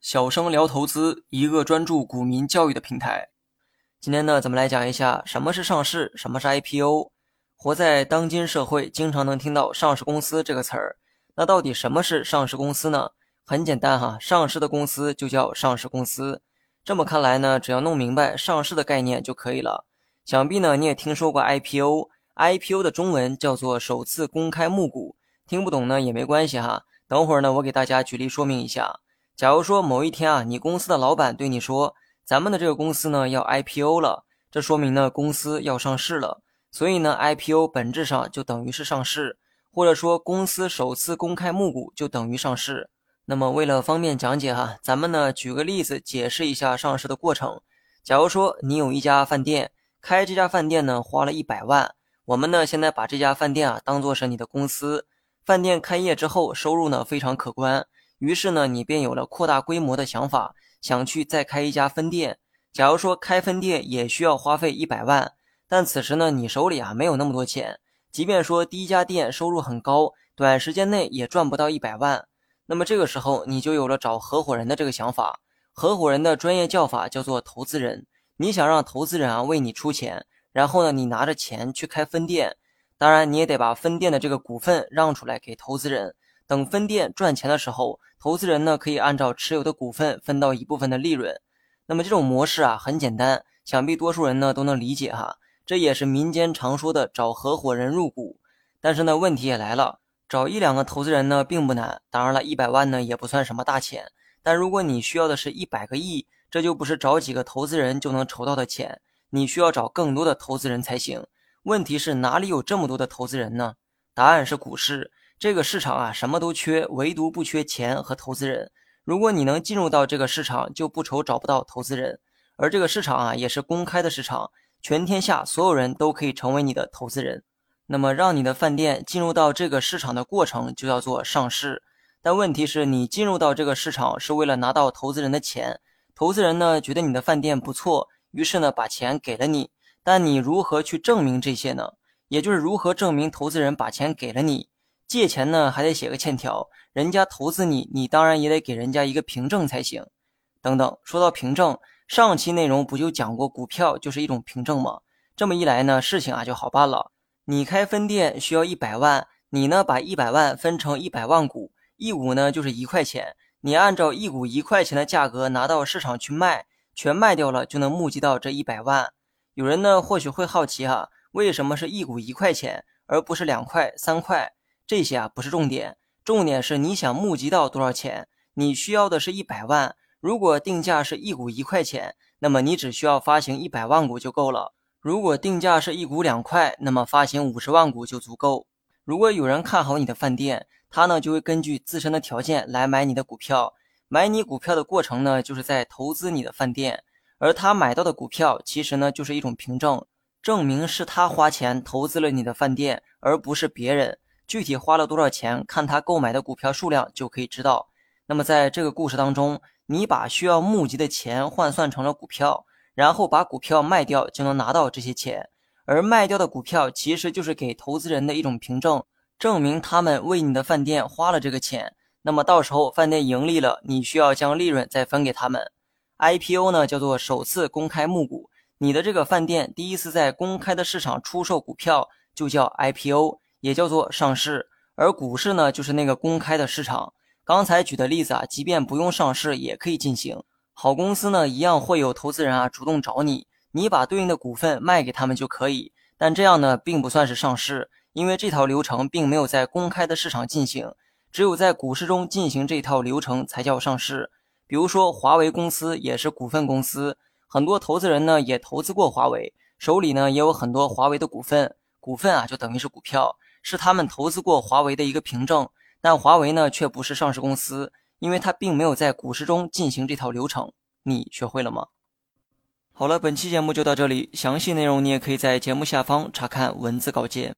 小生聊投资，一个专注股民教育的平台。今天呢，咱们来讲一下什么是上市，什么是 IPO。活在当今社会，经常能听到“上市公司”这个词儿。那到底什么是上市公司呢？很简单哈，上市的公司就叫上市公司。这么看来呢，只要弄明白上市的概念就可以了。想必呢，你也听说过 IPO，IPO 的中文叫做首次公开募股。听不懂呢也没关系哈，等会儿呢，我给大家举例说明一下。假如说某一天啊，你公司的老板对你说，咱们的这个公司呢要 IPO 了，这说明呢公司要上市了。所以呢，IPO 本质上就等于是上市，或者说公司首次公开募股就等于上市。那么为了方便讲解哈，咱们呢举个例子解释一下上市的过程。假如说你有一家饭店，开这家饭店呢花了一百万，我们呢现在把这家饭店啊当做是你的公司，饭店开业之后收入呢非常可观。于是呢，你便有了扩大规模的想法，想去再开一家分店。假如说开分店也需要花费一百万，但此时呢，你手里啊没有那么多钱。即便说第一家店收入很高，短时间内也赚不到一百万。那么这个时候，你就有了找合伙人的这个想法。合伙人的专业叫法叫做投资人。你想让投资人啊为你出钱，然后呢，你拿着钱去开分店。当然，你也得把分店的这个股份让出来给投资人。等分店赚钱的时候，投资人呢可以按照持有的股份分到一部分的利润。那么这种模式啊很简单，想必多数人呢都能理解哈。这也是民间常说的找合伙人入股。但是呢问题也来了，找一两个投资人呢并不难。当然了，一百万呢也不算什么大钱。但如果你需要的是一百个亿，这就不是找几个投资人就能筹到的钱。你需要找更多的投资人才行。问题是哪里有这么多的投资人呢？答案是股市。这个市场啊，什么都缺，唯独不缺钱和投资人。如果你能进入到这个市场，就不愁找不到投资人。而这个市场啊，也是公开的市场，全天下所有人都可以成为你的投资人。那么，让你的饭店进入到这个市场的过程，就叫做上市。但问题是你进入到这个市场是为了拿到投资人的钱，投资人呢觉得你的饭店不错，于是呢把钱给了你。但你如何去证明这些呢？也就是如何证明投资人把钱给了你？借钱呢，还得写个欠条，人家投资你，你当然也得给人家一个凭证才行。等等，说到凭证，上期内容不就讲过，股票就是一种凭证吗？这么一来呢，事情啊就好办了。你开分店需要一百万，你呢把一百万分成一百万股，一股呢就是一块钱，你按照一股一块钱的价格拿到市场去卖，全卖掉了就能募集到这一百万。有人呢或许会好奇哈，为什么是一股一块钱，而不是两块、三块？这些啊不是重点，重点是你想募集到多少钱？你需要的是一百万。如果定价是一股一块钱，那么你只需要发行一百万股就够了。如果定价是一股两块，那么发行五十万股就足够。如果有人看好你的饭店，他呢就会根据自身的条件来买你的股票。买你股票的过程呢，就是在投资你的饭店，而他买到的股票其实呢就是一种凭证，证明是他花钱投资了你的饭店，而不是别人。具体花了多少钱，看他购买的股票数量就可以知道。那么在这个故事当中，你把需要募集的钱换算成了股票，然后把股票卖掉，就能拿到这些钱。而卖掉的股票其实就是给投资人的一种凭证，证明他们为你的饭店花了这个钱。那么到时候饭店盈利了，你需要将利润再分给他们。IPO 呢叫做首次公开募股，你的这个饭店第一次在公开的市场出售股票，就叫 IPO。也叫做上市，而股市呢，就是那个公开的市场。刚才举的例子啊，即便不用上市也可以进行。好公司呢，一样会有投资人啊主动找你，你把对应的股份卖给他们就可以。但这样呢，并不算是上市，因为这套流程并没有在公开的市场进行，只有在股市中进行这套流程才叫上市。比如说华为公司也是股份公司，很多投资人呢也投资过华为，手里呢也有很多华为的股份，股份啊就等于是股票。是他们投资过华为的一个凭证，但华为呢却不是上市公司，因为它并没有在股市中进行这套流程。你学会了吗？好了，本期节目就到这里，详细内容你也可以在节目下方查看文字稿件。